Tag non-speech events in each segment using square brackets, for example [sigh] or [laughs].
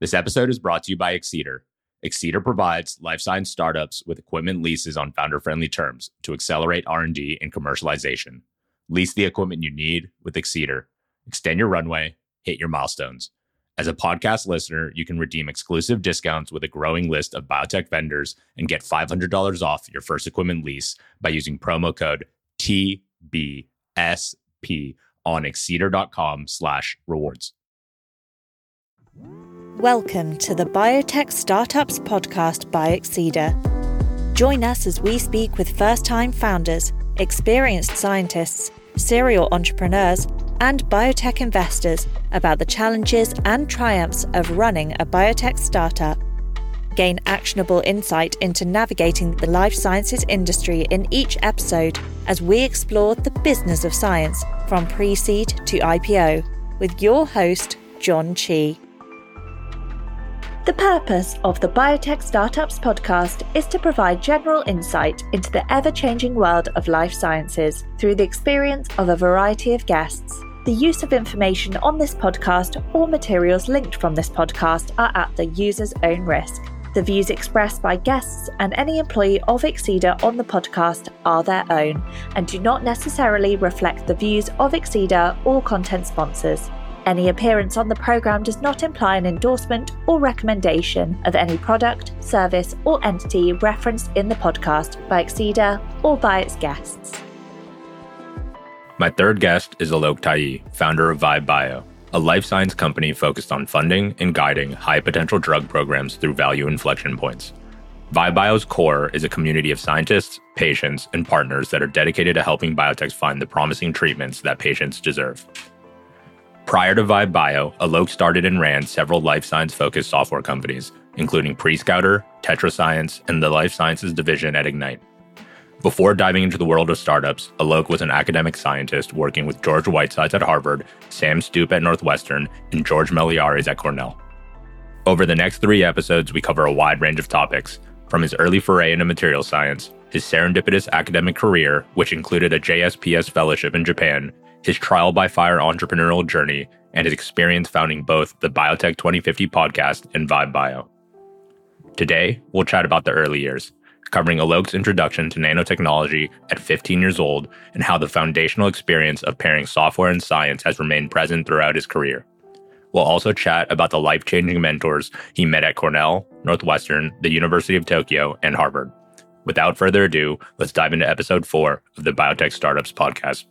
This episode is brought to you by Excedr. Excedr provides life science startups with equipment leases on founder-friendly terms to accelerate R&D and commercialization. Lease the equipment you need with Excedr. Extend your runway, hit your milestones. As a podcast listener, you can redeem exclusive discounts with a growing list of biotech vendors and get $500 off your first equipment lease by using promo code TBSP on excedr.com slash rewards. Welcome to the Biotech Startups Podcast by Excedr. Join us as we speak with first time founders, experienced scientists, serial entrepreneurs, and biotech investors about the challenges and triumphs of running a biotech startup. Gain actionable insight into navigating the life sciences industry in each episode as we explore the business of science from pre seed to IPO with your host, Jon Chee. The purpose of the Biotech Startups podcast is to provide general insight into the ever changing world of life sciences through the experience of a variety of guests. The use of information on this podcast or materials linked from this podcast are at the user's own risk. The views expressed by guests and any employee of Excedr on the podcast are their own and do not necessarily reflect the views of Excedr or content sponsors. Any appearance on the program does not imply an endorsement or recommendation of any product, service, or entity referenced in the podcast by Excedr or by its guests. My third guest is Alok Tayi, founder of Vibe Bio, a life science company focused on funding and guiding high potential drug programs through value inflection points. Vibe Bio's core is a community of scientists, patients, and partners that are dedicated to helping biotechs find the promising treatments that patients deserve. Prior to Vibe Bio, Alok started and ran several life science focused software companies, including PreScouter, TetraScience, and the Life Sciences division at Egnyte. Before diving into the world of startups, Alok was an academic scientist working with George Whitesides at Harvard, Sam Stupp at Northwestern, and George Malliaras at Cornell. Over the next three episodes, we cover a wide range of topics, from his early foray into material science, his serendipitous academic career, which included a JSPS fellowship in Japan, his trial by fire entrepreneurial journey, and his experience founding both the Biotech 2050 podcast and Vibe Bio. Today, we'll chat about the early years, covering Alok's introduction to nanotechnology at 15 years old and how the foundational experience of pairing software and science has remained present throughout his career. We'll also chat about the life changing mentors he met at Cornell, Northwestern, the University of Tokyo, and Harvard. Without further ado, let's dive into episode four of the Biotech Startups podcast.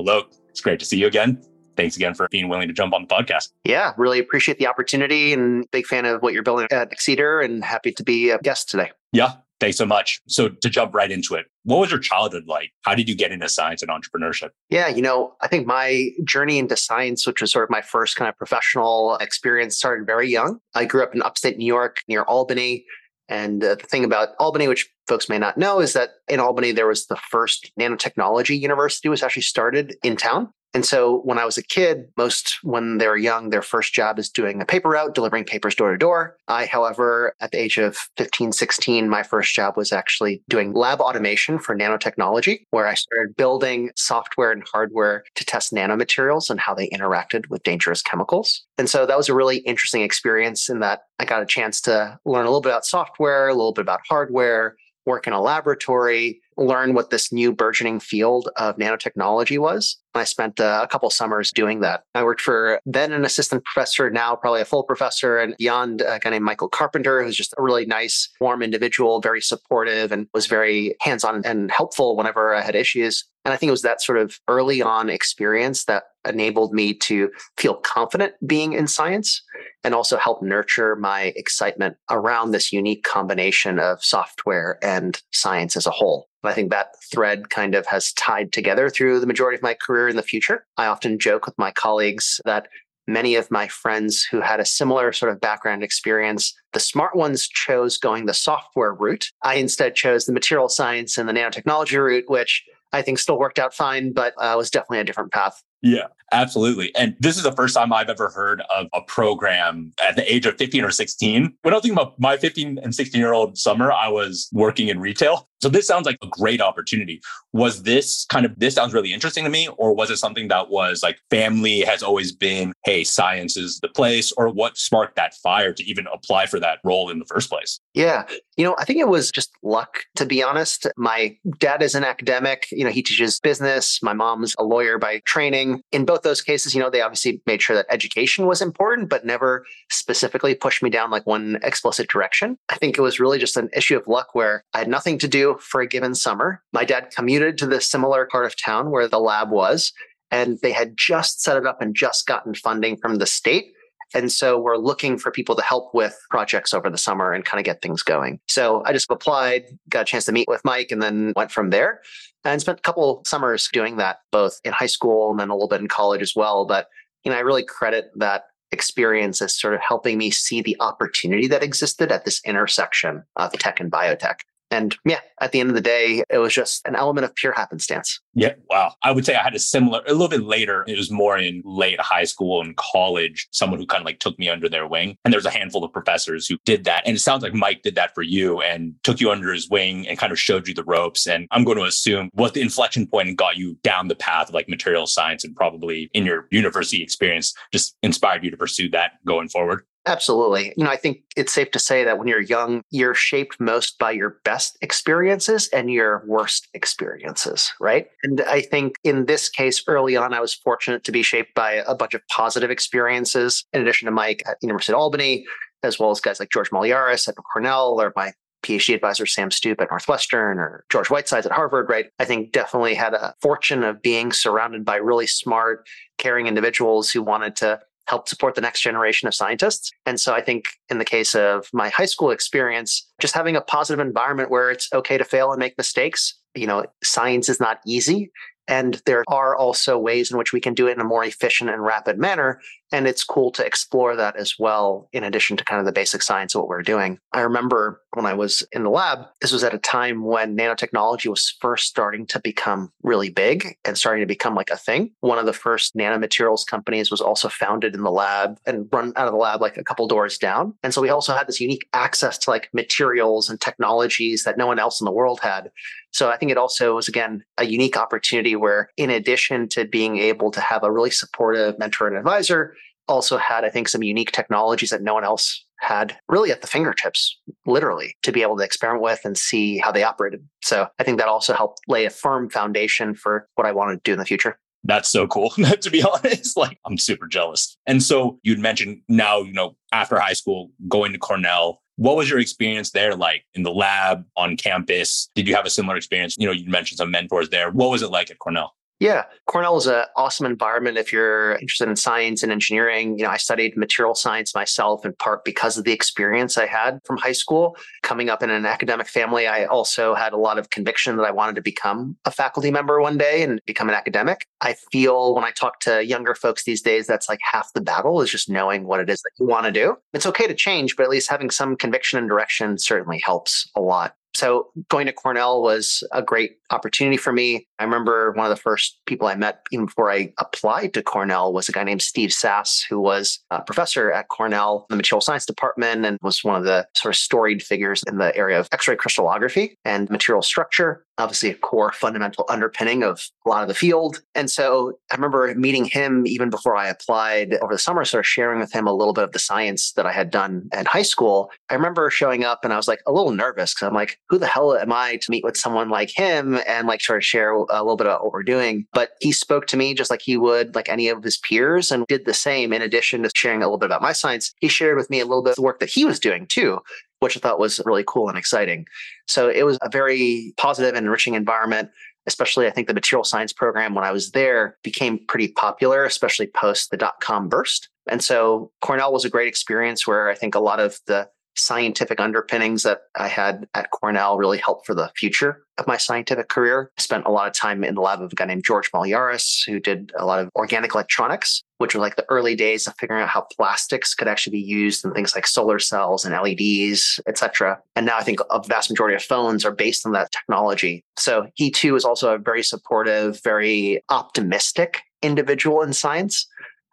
Hello. It's great to see you again. Thanks again for being willing to jump on the podcast. Yeah, really appreciate the opportunity and big fan of what you're building at Excedr and happy to be a guest today. Yeah, thanks so much. So to jump right into it, what was your childhood like? How did you get into science and entrepreneurship? Yeah, you know, I think my journey into science, which was sort of my first kind of professional experience, started very young. I grew up in upstate New York near Albany. And uh, the thing about Albany, which folks may not know, is that in Albany, there was the first nanotechnology university was actually started in town. And so when I was a kid, most when they're young, their first job is doing a paper route, delivering papers door to door. I, however, at the age of 15, 16, my first job was actually doing lab automation for nanotechnology, where I started building software and hardware to test nanomaterials and how they interacted with dangerous chemicals. And so that was a really interesting experience in that I got a chance to learn a little bit about software, a little bit about hardware, work in a laboratory, learn what this new burgeoning field of nanotechnology was. I spent uh, a couple summers doing that. I worked for then an assistant professor, now probably a full professor, and beyond a guy named Michael Carpenter, who's just a really nice, warm individual, very supportive, and was very hands on and helpful whenever I had issues. And I think it was that sort of early on experience that enabled me to feel confident being in science and also help nurture my excitement around this unique combination of software and science as a whole. I think that thread kind of has tied together through the majority of my career in the future. I often joke with my colleagues that many of my friends who had a similar sort of background experience, the smart ones chose going the software route. I instead chose the material science and the nanotechnology route, which I think still worked out fine, but uh, was definitely a different path. Yeah, absolutely. And this is the first time I've ever heard of a program at the age of 15 or 16. When I was thinking about my 15 and 16 year old summer, I was working in retail. So this sounds like a great opportunity. Was this kind of, this sounds really interesting to me, or was it something that was like family has always been, hey, science is the place, or what sparked that fire to even apply for that role in the first place? Yeah. You know, I think it was just luck, to be honest. My dad is an academic. You know, he teaches business. My mom's a lawyer by training. In both those cases, you know, they obviously made sure that education was important, but never specifically pushed me down like one explicit direction. I think it was really just an issue of luck where I had nothing to do for a given summer. My dad commuted to the similar part of town where the lab was, and they had just set it up and just gotten funding from the state. And so we're looking for people to help with projects over the summer and kind of get things going. So I just applied, got a chance to meet with Mike, and then went from there and spent a couple summers doing that, both in high school and then a little bit in college as well. But, you know, I really credit that experience as sort of helping me see the opportunity that existed at this intersection of tech and biotech. And yeah, at the end of the day, it was just an element of pure happenstance. Yeah. Wow. I would say I had a similar, a little bit later. It was more in late high school and college, someone who kind of like took me under their wing. And there's a handful of professors who did that. And it sounds like Mike did that for you and took you under his wing and kind of showed you the ropes. And I'm going to assume what the inflection point and got you down the path of like material science and probably in your university experience just inspired you to pursue that going forward. Absolutely. You know, I think it's safe to say that when you're young, you're shaped most by your best experiences and your worst experiences, right? And I think in this case, early on, I was fortunate to be shaped by a bunch of positive experiences, in addition to Mike at University of Albany, as well as guys like George Malliaras at Cornell or my PhD advisor Sam Stupp at Northwestern or George Whitesides at Harvard, right? I think definitely had a fortune of being surrounded by really smart, caring individuals who wanted to help support the next generation of scientists. And so I think in the case of my high school experience, just having a positive environment where it's okay to fail and make mistakes. You know, science is not easy. And there are also ways in which we can do it in a more efficient and rapid manner. And it's cool to explore that as well, in addition to kind of the basic science of what we're doing. I remember when I was in the lab, this was at a time when nanotechnology was first starting to become really big and starting to become like a thing. One of the first nanomaterials companies was also founded in the lab and run out of the lab like a couple doors down. And so we also had this unique access to like materials and technologies that no one else in the world had. So I think it also was, again, a unique opportunity where, in addition to being able to have a really supportive mentor and advisor, also had, I think, some unique technologies that no one else had really at the fingertips, literally, to be able to experiment with and see how they operated. So I think that also helped lay a firm foundation for what I wanted to do in the future. That's so cool, [laughs] to be [laughs] honest. Like, I'm super jealous. And so you'd mentioned now, you know, after high school, going to Cornell, what was your experience there like in the lab, on campus? Did you have a similar experience? You know, you mentioned some mentors there. What was it like at Cornell? Yeah, Cornell is an awesome environment if you're interested in science and engineering. You know, I studied material science myself in part because of the experience I had from high school. Coming up in an academic family, I also had a lot of conviction that I wanted to become a faculty member one day and become an academic. I feel when I talk to younger folks these days, that's like half the battle is just knowing what it is that you want to do. It's okay to change, but at least having some conviction and direction certainly helps a lot. So going to Cornell was a great opportunity for me. I remember one of the first people I met even before I applied to Cornell was a guy named Steve Sass, who was a professor at Cornell in the material science department and was one of the sort of storied figures in the area of X-ray crystallography and material structure obviously a core fundamental underpinning of a lot of the field. And so I remember meeting him even before I applied over the summer, sort of sharing with him a little bit of the science that I had done in high school. I remember showing up and I was like a little nervous because I'm like, who the hell am I to meet with someone like him and like sort of share a little bit about what we're doing? But he spoke to me just like he would like any of his peers and did the same. In addition to sharing a little bit about my science, he shared with me a little bit of the work that he was doing too which I thought was really cool and exciting. So it was a very positive and enriching environment. Especially, I think the material science program when I was there became pretty popular, especially post the dot com burst. And so Cornell was a great experience where I think a lot of the scientific underpinnings that I had at Cornell really helped for the future of my scientific career. I spent a lot of time in the lab of a guy named George Malliaras, who did a lot of organic electronics, which were like the early days of figuring out how plastics could actually be used in things like solar cells and LEDs, etc. And now I think a vast majority of phones are based on that technology. So he too is also a very supportive, very optimistic individual in science.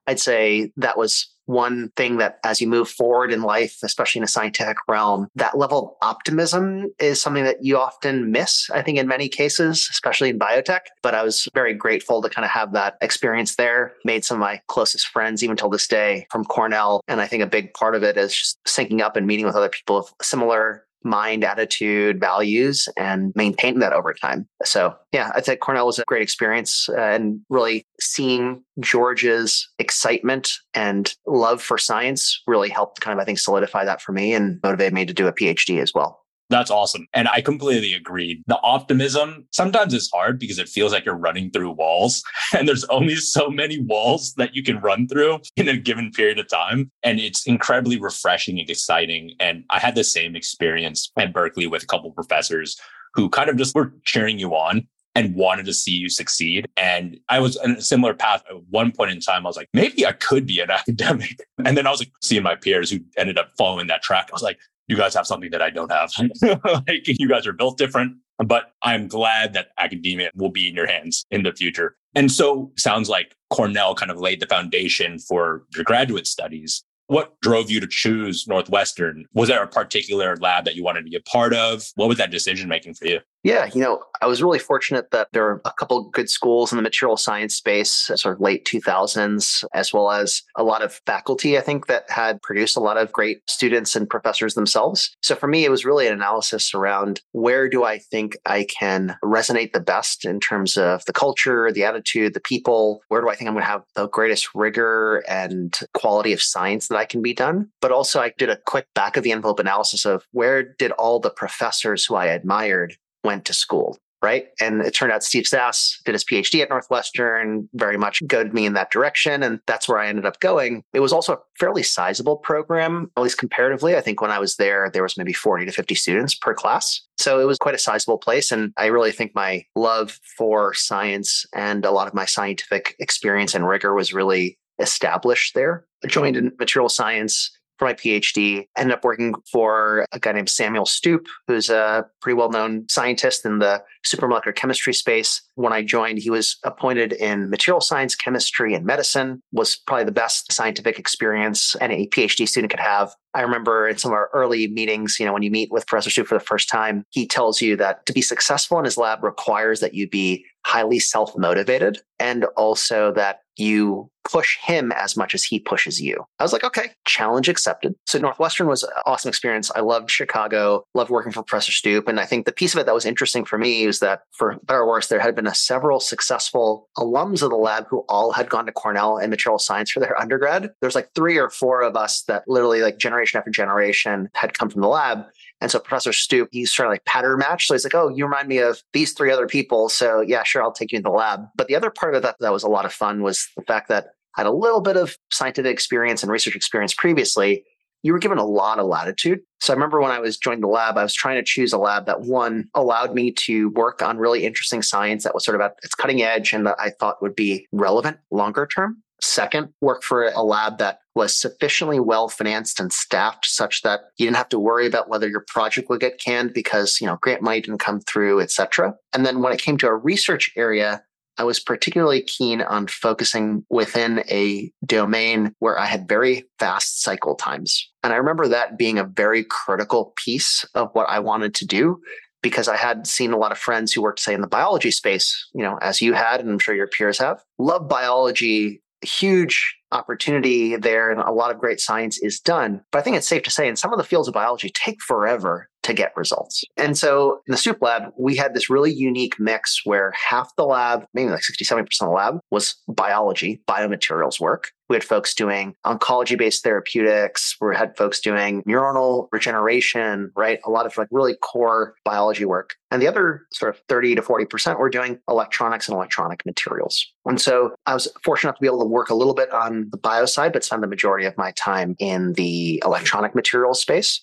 I'd say that was one thing that as you move forward in life, especially in a scientific realm, that level of optimism is something that you often miss, I think, in many cases, especially in biotech. But I was very grateful to kind of have that experience there, made some of my closest friends, even till this day, from Cornell. And I think a big part of it is just syncing up and meeting with other people of similar mind, attitude, values, and maintain that over time. So, yeah, I think Cornell was a great experience uh, and really seeing George's excitement and love for science really helped kind of, I think, solidify that for me and motivated me to do a PhD as well. That's awesome. And I completely agree. The optimism sometimes is hard because it feels like you're running through walls [laughs] and there's only so many walls that you can run through in a given period of time. And it's incredibly refreshing and exciting. And I had the same experience at Berkeley with a couple professors who kind of just were cheering you on and wanted to see you succeed. And I was in a similar path at one point in time. I was like, maybe I could be an [laughs] academic. And then I was like seeing my peers who ended up following that track. I was like, you guys have something that I don't have. [laughs] like you guys are built different, but I'm glad that academia will be in your hands in the future. And so sounds like Cornell kind of laid the foundation for your graduate studies. What drove you to choose Northwestern? Was there a particular lab that you wanted to be a part of? What was that decision making for you? Yeah, you know, I was really fortunate that there were a couple good schools in the material science space, sort of late 2000s, as well as a lot of faculty, I think, that had produced a lot of great students and professors themselves. So for me, it was really an analysis around where do I think I can resonate the best in terms of the culture, the attitude, the people? Where do I think I'm going to have the greatest rigor and quality of science that I can be done? But also, I did a quick back of the envelope analysis of where did all the professors who I admired went to school right? And it turned out Steve Sass did his PhD at Northwestern, very much goaded me in that direction. And that's where I ended up going. It was also a fairly sizable program, at least comparatively. I think when I was there, there was maybe 40 to 50 students per class. So it was quite a sizable place. And I really think my love for science and a lot of my scientific experience and rigor was really established there. I joined in material science for my PhD. Ended up working for a guy named Samuel Stupp, who's a pretty well known scientist in the supramolecular chemistry space. When I joined, he was appointed in material science, chemistry, and medicine, was probably the best scientific experience any PhD student could have. I remember in some of our early meetings, you know, when you meet with Professor Stupp for the first time, he tells you that to be successful in his lab requires that you be highly self motivated and also that you push him as much as he pushes you. I was like, okay, challenge accepted. So Northwestern was an awesome experience. I loved Chicago, loved working for Professor Stupp. And I think the piece of it that was interesting for me was that for better or worse, there had been a several successful alums of the lab who all had gone to Cornell in material science for their undergrad. There's like three or four of us that literally like generation after generation had come from the lab. And so Professor Stupp, he's sort of like pattern match. So he's like, oh, you remind me of these three other people. So yeah, sure, I'll take you in the lab. But the other part of that that was a lot of fun was the fact that I had a little bit of scientific experience and research experience previously. You were given a lot of latitude. So I remember when I was joining the lab, I was trying to choose a lab that one allowed me to work on really interesting science that was sort of at its cutting edge and that I thought would be relevant longer term. Second, work for a lab that was sufficiently well financed and staffed such that you didn't have to worry about whether your project would get canned because, you know, grant money didn't come through, et cetera. And then when it came to a research area, I was particularly keen on focusing within a domain where I had very fast cycle times. And I remember that being a very critical piece of what I wanted to do because I had seen a lot of friends who worked, say, in the biology space, you know, as you had, and I'm sure your peers have, love biology huge opportunity there and a lot of great science is done. But I think it's safe to say in some of the fields of biology take forever to get results. And so in the Stupp lab, we had this really unique mix where half the lab, maybe like 60, 70% of the lab was biology, biomaterials work. We had folks doing oncology based therapeutics. We had folks doing neuronal regeneration, right? A lot of like really core biology work. And the other sort of 30 to 40% were doing electronics and electronic materials. And so I was fortunate to be able to work a little bit on the bio side, but spend the majority of my time in the electronic materials space.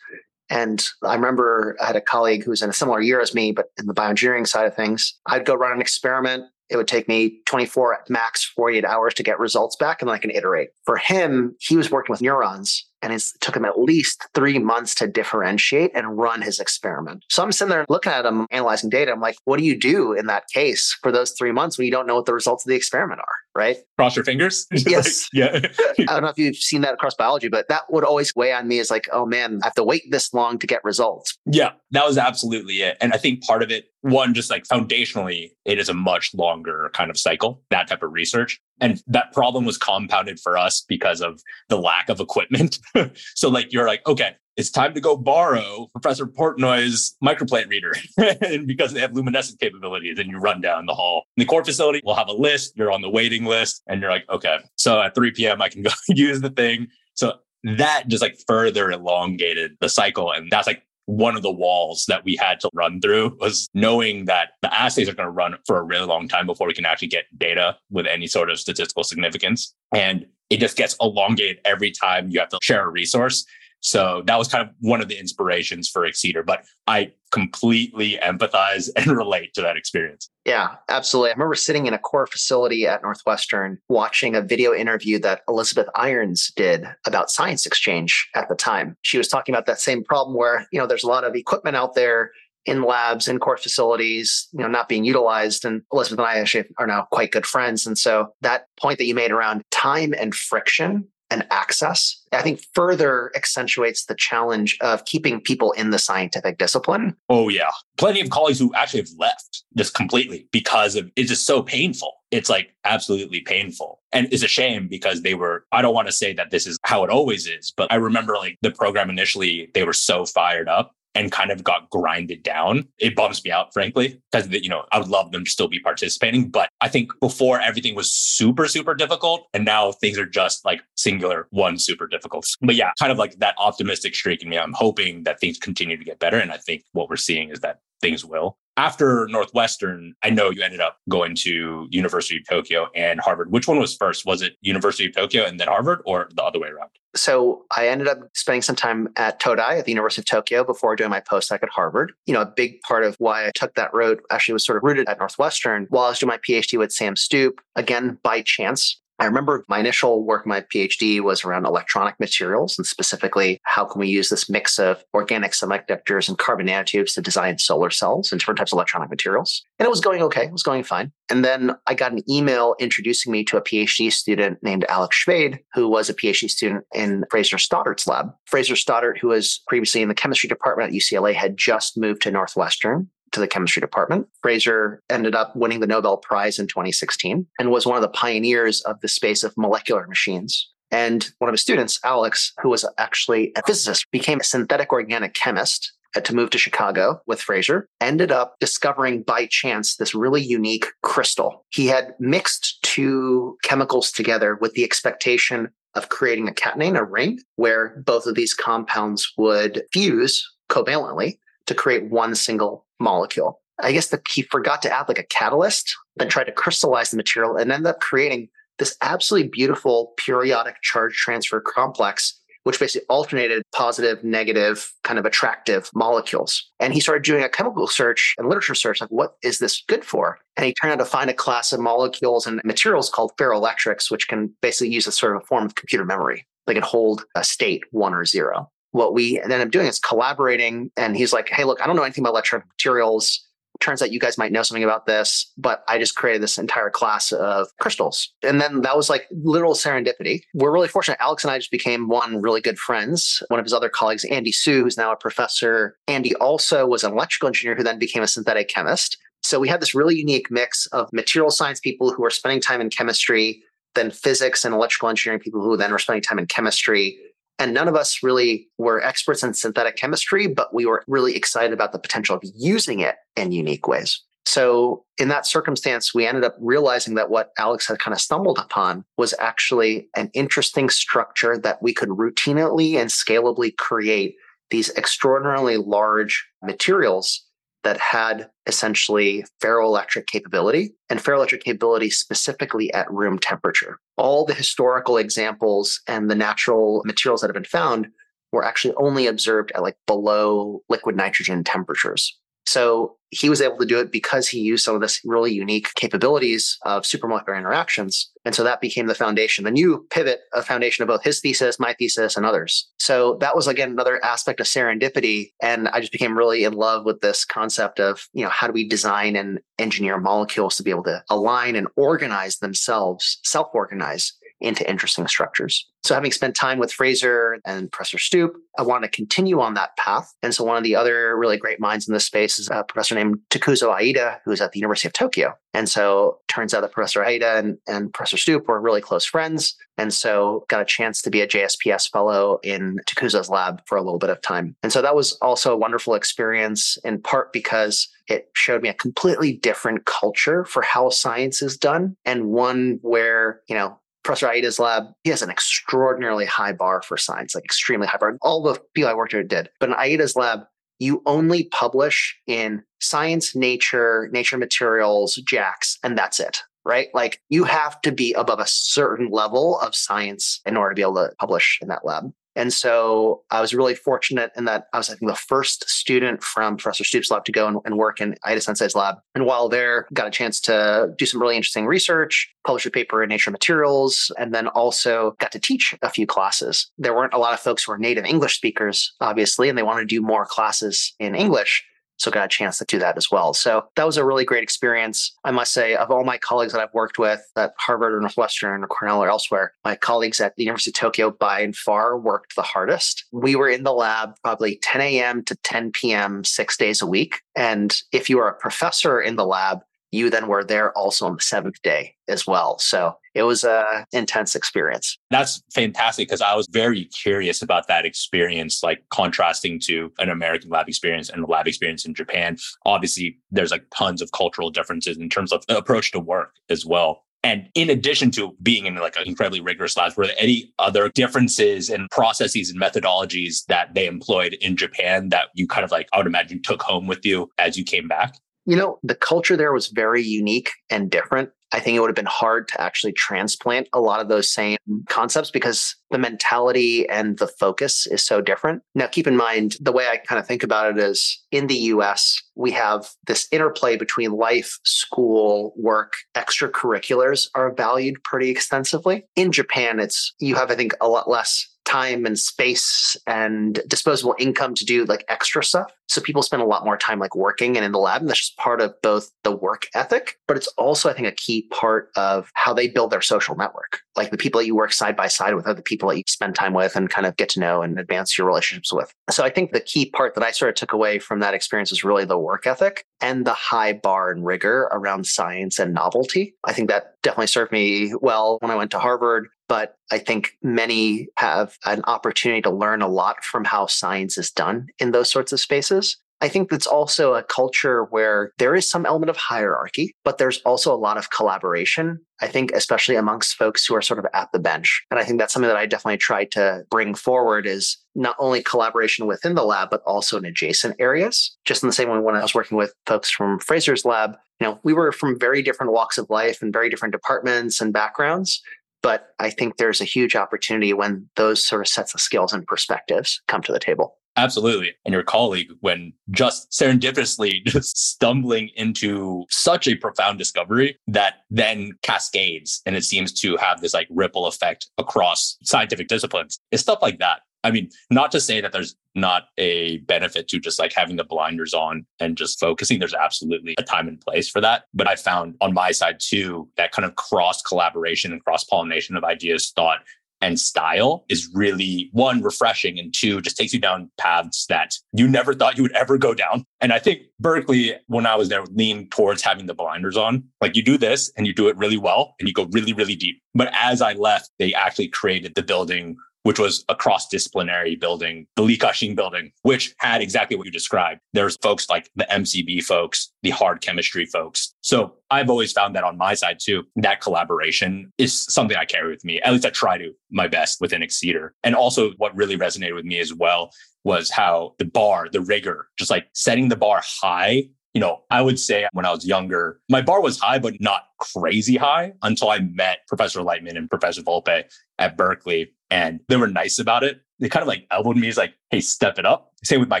And I remember I had a colleague who was in a similar year as me, but in the bioengineering side of things, I'd go run an experiment. It would take me 24 max 48 hours to get results back, and then I can iterate. For him, he was working with neurons, and it took him at least three months to differentiate and run his experiment. So I'm sitting there looking at him, analyzing data. I'm like, what do you do in that case for those three months when you don't know what the results of the experiment are? Right? Cross your fingers. [laughs] Yes. yeah. I don't know if you've seen that across biology, but that would always weigh on me as like, oh man, I have to wait this long to get results. Yeah, that was absolutely it. And I think part of it, one, just like foundationally, it is a much longer kind of cycle, that type of research. And that problem was compounded for us because of the lack of equipment. [laughs] so, like, you're like, okay, it's time to go borrow Professor Portnoy's microplate reader. [laughs] because they have luminescent capabilities, and you run down the hall. In the core facility, we'll have a list. You're on the waiting list, and you're like, okay, so at 3 p.m., I can go [laughs] use the thing. So that just like further elongated the cycle. And that's like one of the walls that we had to run through was knowing that the assays are going to run for a really long time before we can actually get data with any sort of statistical significance. And it just gets elongated every time you have to share a resource. So that was kind of one of the inspirations for Excedr, but I completely empathize [laughs] and relate to that experience. Yeah, absolutely. I remember sitting in a core facility at Northwestern watching a video interview that Elizabeth Iorns did about Science Exchange at the time. She was talking about that same problem where, you know, there's a lot of equipment out there in labs in core facilities, you know, not being utilized. And Elizabeth and I actually are now quite good friends. And so that point that you made around time and friction and access, I think further accentuates the challenge of keeping people in the scientific discipline. Oh, yeah. Plenty of colleagues who actually have left just completely because of it's just so painful. It's like absolutely painful. And it's a shame because they were, I don't want to say that this is how it always is, but I remember like the program initially, they were so fired up and kind of got grinded down. It bums me out, frankly, because you know I would love them to still be participating. But I think before everything was super, super difficult, and now things are just like singular, one super difficult. But yeah, kind of like that optimistic streak in me. I'm hoping that things continue to get better, and I think what we're seeing is that things will. After Northwestern, I know you ended up going to University of Tokyo and Harvard. Which one was first? Was it University of Tokyo and then Harvard or the other way around? So I ended up spending some time at Todai at the University of Tokyo before doing my postdoc at Harvard. You know, a big part of why I took that road actually was sort of rooted at Northwestern while I was doing my PhD with Sam Stupp, again, by chance. I remember my initial work, my PhD was around electronic materials and specifically how can we use this mix of organic semiconductors and carbon nanotubes to design solar cells and different types of electronic materials. And it was going okay, it was going fine. And then I got an email introducing me to a PhD student named Alex Shveyd, who was a PhD student in Fraser Stoddart's lab. Fraser Stoddart, who was previously in the chemistry department at UCLA, had just moved to Northwestern to the chemistry department. Fraser ended up winning the Nobel Prize in 2016 and was one of the pioneers of the space of molecular machines. And one of his students, Alex, who was actually a physicist, became a synthetic organic chemist uh, to move to Chicago with Fraser, ended up discovering by chance this really unique crystal. He had mixed two chemicals together with the expectation of creating a catenane, a ring, where both of these compounds would fuse covalently to create one single molecule. I guess that he forgot to add like a catalyst, then tried to crystallize the material and ended up creating this absolutely beautiful periodic charge transfer complex, which basically alternated positive, negative, kind of attractive molecules. And he started doing a chemical search and literature search, like, what is this good for? And he turned out to find a class of molecules and materials called ferroelectrics, which can basically use a sort of a form of computer memory. They can hold a state one or zero what we ended up doing is collaborating. And he's like, hey, look, I don't know anything about electronic materials. Turns out you guys might know something about this, but I just created this entire class of crystals. And then that was like literal serendipity. We're really fortunate. Alex and I just became one really good friends. One of his other colleagues, Andy Sue, who's now a professor. Andy also was an electrical engineer who then became a synthetic chemist. So we had this really unique mix of material science people who were spending time in chemistry, then physics and electrical engineering people who then were spending time in chemistry and none of us really were experts in synthetic chemistry, but we were really excited about the potential of using it in unique ways. So, in that circumstance, we ended up realizing that what Alex had kind of stumbled upon was actually an interesting structure that we could routinely and scalably create these extraordinarily large materials that had essentially ferroelectric capability and ferroelectric capability specifically at room temperature. All the historical examples and the natural materials that have been found were actually only observed at like below liquid nitrogen temperatures. So he was able to do it because he used some of this really unique capabilities of supramolecular interactions. And so that became the foundation, the new pivot, a foundation of both his thesis, my thesis, and others. So that was again another aspect of serendipity. And I just became really in love with this concept of, you know, how do we design and engineer molecules to be able to align and organize themselves, self-organize into interesting structures. So, having spent time with Fraser and Professor Stupp, I wanted to continue on that path. And so, one of the other really great minds in this space is a professor named Takuzo Aida, who's at the University of Tokyo. And so, turns out that Professor Aida and, and Professor Stupp were really close friends. And so, got a chance to be a JSPS fellow in Takuzo's lab for a little bit of time. And so, that was also a wonderful experience, in part because it showed me a completely different culture for how science is done and one where, you know, Professor Aida's lab, he has an extraordinarily high bar for science, like extremely high bar. All the people I worked with did. But in Aida's lab, you only publish in science, nature, nature materials, JACS, and that's it. Right? Like you have to be above a certain level of science in order to be able to publish in that lab. And so I was really fortunate in that I was, I think, the first student from Professor Stupp's lab to go and, and work in Aida Sensei's lab. And while there, got a chance to do some really interesting research, publish a paper in Nature Materials, and then also got to teach a few classes. There weren't a lot of folks who were native English speakers, obviously, and they wanted to do more classes in English. So got a chance to do that as well. So that was a really great experience. I must say, of all my colleagues that I've worked with at Harvard or Northwestern or Cornell or elsewhere, my colleagues at the University of Tokyo by and far worked the hardest. We were in the lab probably 10 a.m. to 10 p.m. six days a week. And if you are a professor in the lab, you then were there also on the seventh day as well. So it was a intense experience. That's fantastic because I was very curious about that experience, like contrasting to an American lab experience and a lab experience in Japan. Obviously, there's like tons of cultural differences in terms of the approach to work as well. And in addition to being in like an incredibly rigorous labs, were there any other differences in processes and methodologies that they employed in Japan that you kind of like, I would imagine, took home with you as you came back? You know, the culture there was very unique and different. I think it would have been hard to actually transplant a lot of those same concepts because the mentality and the focus is so different. Now, keep in mind, the way I kind of think about it is in the US, we have this interplay between life, school, work, extracurriculars are valued pretty extensively. In Japan, it's, you have, I think, a lot less time and space and disposable income to do like extra stuff. So people spend a lot more time like working and in the lab. And that's just part of both the work ethic, but it's also, I think, a key part of how they build their social network. Like the people that you work side by side with are the people that you spend time with and kind of get to know and advance your relationships with. So I think the key part that I sort of took away from that experience is really the work ethic and the high bar and rigor around science and novelty. I think that definitely served me well when I went to Harvard but I think many have an opportunity to learn a lot from how science is done in those sorts of spaces. I think that's also a culture where there is some element of hierarchy, but there's also a lot of collaboration. I think, especially amongst folks who are sort of at the bench. And I think that's something that I definitely try to bring forward is not only collaboration within the lab, but also in adjacent areas. Just in the same way when I was working with folks from Fraser's lab, you know, we were from very different walks of life and very different departments and backgrounds. But I think there's a huge opportunity when those sort of sets of skills and perspectives come to the table. Absolutely. And your colleague, when just serendipitously [laughs] just stumbling into such a profound discovery that then cascades and it seems to have this like ripple effect across scientific disciplines. It's stuff like that I mean, not to say that there's not a benefit to just like having the blinders on and just focusing. There's absolutely a time and place for that. But I found on my side too, that kind of cross collaboration and cross pollination of ideas, thought, and style is really one refreshing and two just takes you down paths that you never thought you would ever go down. And i think berkeley when i was there leaned towards having the blinders on. Like you do this and you do it really well and you go really really deep. But as i left they actually created the building which was a cross disciplinary building, the Li Ka-shing building, which had exactly what you described. There's folks like the MCB folks, the hard chemistry folks. So I've always found that on my side too, that collaboration is something I carry with me. At least I try to my best within Excedr. And also what really resonated with me as well was how the bar, the rigor, just like setting the bar high you know, I would say when I was younger, my bar was high, but not crazy high until I met Professor Lightman and Professor Volpe at Berkeley and they were nice about it. They kind of like elbowed me. He's like, hey, step it up. Same with my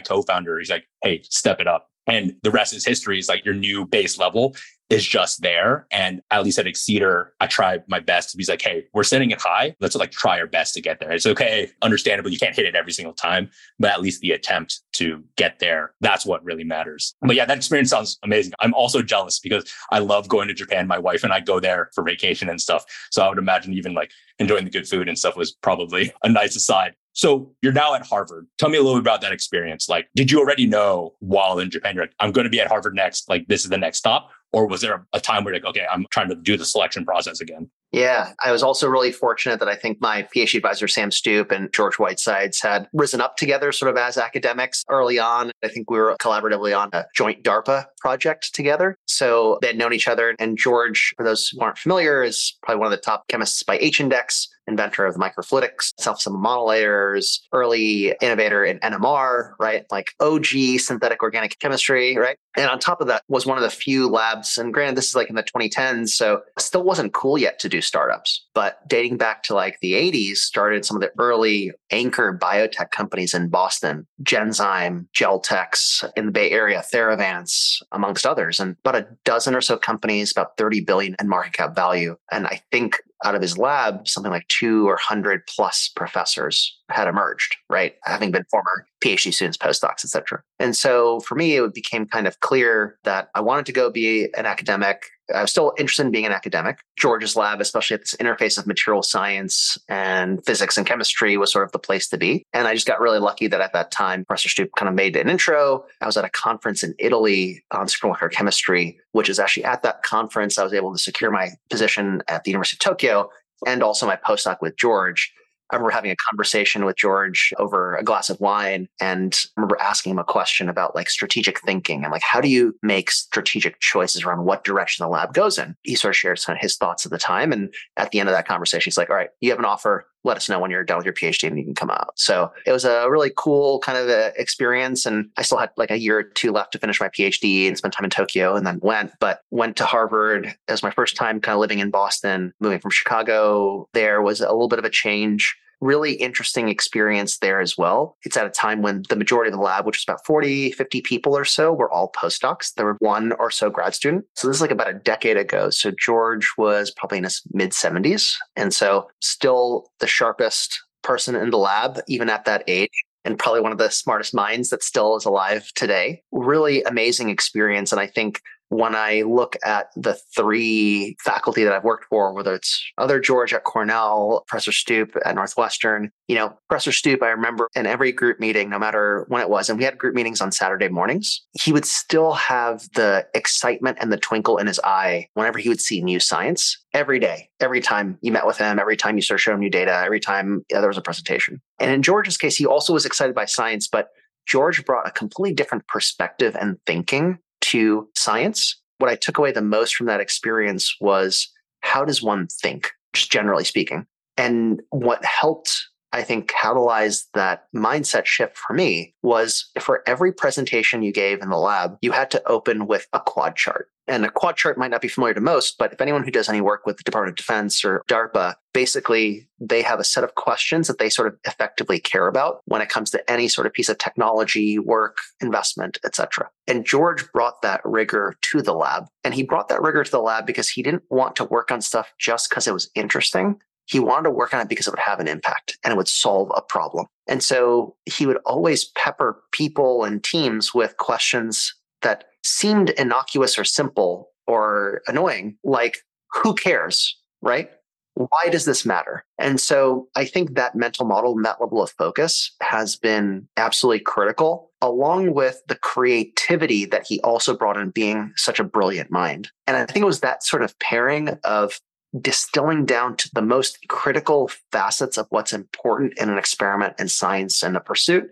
co-founder. He's like, hey, step it up. And the rest is history is like your new base level is just there. And at least at Excedr, I try my best to be like, hey, we're setting it high. Let's like try our best to get there. It's okay. Understandable. You can't hit it every single time, but at least the attempt to get there. That's what really matters. But yeah, that experience sounds amazing. I'm also jealous because I love going to Japan. My wife and I go there for vacation and stuff. So I would imagine even like enjoying the good food and stuff was probably [laughs] a nice aside. So you're now at Harvard. Tell me a little bit about that experience. Like, did you already know while in Japan, you're like, I'm going to be at Harvard next, like this is the next stop? Or was there a time where like, okay, I'm trying to do the selection process again? Yeah, I was also really fortunate that I think my PhD advisor, Sam Stupp and George Whitesides had risen up together sort of as academics early on. I think we were collaboratively on a joint DARPA project together. So they had known each other. And George, for those who aren't familiar, is probably one of the top chemists by H index inventor of the microfluidics, self-assembled monolayers, early innovator in NMR, right? Like OG synthetic organic chemistry, right? And on top of that was one of the few labs, and granted, this is like in the 2010s, so still wasn't cool yet to do startups. But dating back to like the 80s, started some of the early anchor biotech companies in Boston, Genzyme, Geltex in the Bay Area, Theravance, amongst others, and about a dozen or so companies, about 30 billion in market cap value. And I think out of his lab, something like two or hundred plus professors had emerged, right? Having been former PhD students, postdocs, et cetera. And so for me, it became kind of clear that I wanted to go be an academic. I was still interested in being an academic. George's lab, especially at this interface of material science and physics and chemistry, was sort of the place to be. And I just got really lucky that at that time, Professor Stupp kind of made an intro. I was at a conference in Italy on supramolecular chemistry, which is actually at that conference, I was able to secure my position at the University of Tokyo and also my postdoc with George. I remember having a conversation with George over a glass of wine and I remember asking him a question about like strategic thinking and like, how do you make strategic choices around what direction the lab goes in? He sort of shared some of his thoughts at the time. And at the end of that conversation, he's like, all right, you have an offer let us know when you're done with your PhD and you can come out. So it was a really cool kind of uh, experience. And I still had like a year or two left to finish my PhD and spend time in Tokyo and then went, but went to Harvard. Was my first time kind of living in Boston, moving from Chicago. There was a little bit of a change really interesting experience there as well. It's at a time when the majority of the lab, which was about 40, 50 people or so, were all postdocs. There were one or so grad student. So this is like about a decade ago. So George was probably in his mid 70s. And so still the sharpest person in the lab, even at that age and probably one of the smartest minds that still is alive today. Really amazing experience. And I think when I look at the three faculty that I've worked for, whether it's other George at Cornell, Professor Stupp at Northwestern, you know, Professor Stupp, I remember in every group meeting, no matter when it was, and we had group meetings on Saturday mornings, he would still have the excitement and the twinkle in his eye whenever he would see new science every day, every time you met with him, every time you started showing him new data, every time yeah, there was a presentation. And in George's case, he also was excited by science, but George brought a completely different perspective and thinking to science. What I took away the most from that experience was how does one think, just generally speaking? And what helped, I think, catalyze that mindset shift for me was for every presentation you gave in the lab, you had to open with a quad chart. And a quad chart might not be familiar to most, but if anyone who does any work with the Department of Defense or DARPA, basically they have a set of questions that they sort of effectively care about when it comes to any sort of piece of technology, work, investment, etc. And George brought that rigor to the lab. And he brought that rigor to the lab because he didn't want to work on stuff just because it was interesting. He wanted to work on it because it would have an impact and it would solve a problem. And so he would always pepper people and teams with questions that seemed innocuous or simple or annoying, like, who cares? Right? Why does this matter? And so I think that mental model and that level of focus has been absolutely critical, along with the creativity that he also brought in being such a brilliant mind. And I think it was that sort of pairing of distilling down to the most critical facets of what's important in an experiment in science and a pursuit,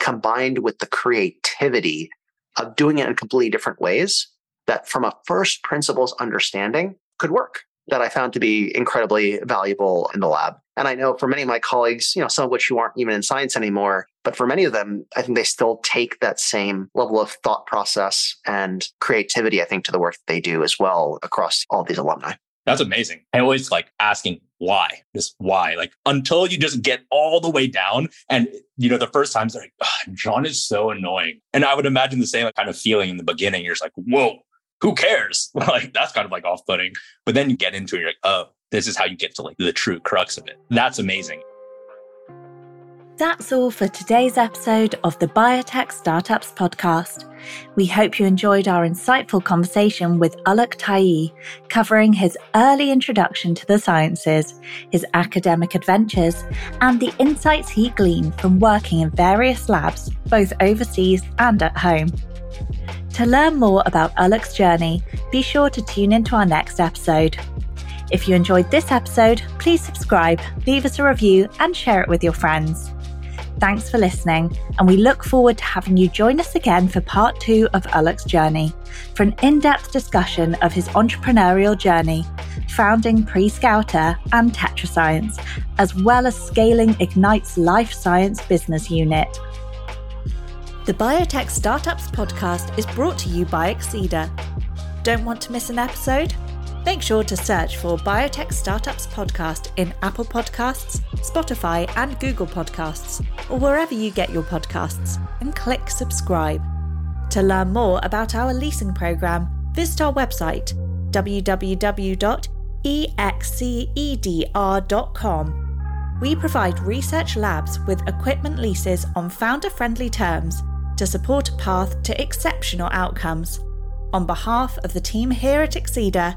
combined with the creativity of doing it in completely different ways that from a first principles understanding could work that I found to be incredibly valuable in the lab. And I know for many of my colleagues, you know, some of which who aren't even in science anymore, but for many of them, I think they still take that same level of thought process and creativity, I think, to the work that they do as well across all these alumni. That's amazing. I always like asking why, just why, like until you just get all the way down. And, you know, the first times they're like, oh, Jon is so annoying. And I would imagine the same kind of feeling in the beginning. You're just like, whoa, who cares? [laughs] like that's kind of like off putting. But then you get into it, you're like, oh, this is how you get to like the true crux of it. That's amazing. That's all for today's episode of the Biotech Startups podcast. We hope you enjoyed our insightful conversation with Alok Tayi, covering his early introduction to the sciences, his academic adventures, and the insights he gleaned from working in various labs, both overseas and at home. To learn more about Alok's journey, be sure to tune into our next episode. If you enjoyed this episode, please subscribe, leave us a review, and share it with your friends. Thanks for listening, and we look forward to having you join us again for part two of Alok's journey for an in depth discussion of his entrepreneurial journey, founding PreScouter and TetraScience, as well as scaling Egnyte's life science business unit. The Biotech Startups podcast is brought to you by Excedr. Don't want to miss an episode? Make sure to search for Biotech Startups Podcast in Apple Podcasts, Spotify, and Google Podcasts, or wherever you get your podcasts, and click subscribe. To learn more about our leasing program, visit our website www.excedr.com. We provide research labs with equipment leases on founder friendly terms to support a path to exceptional outcomes. On behalf of the team here at Excedr,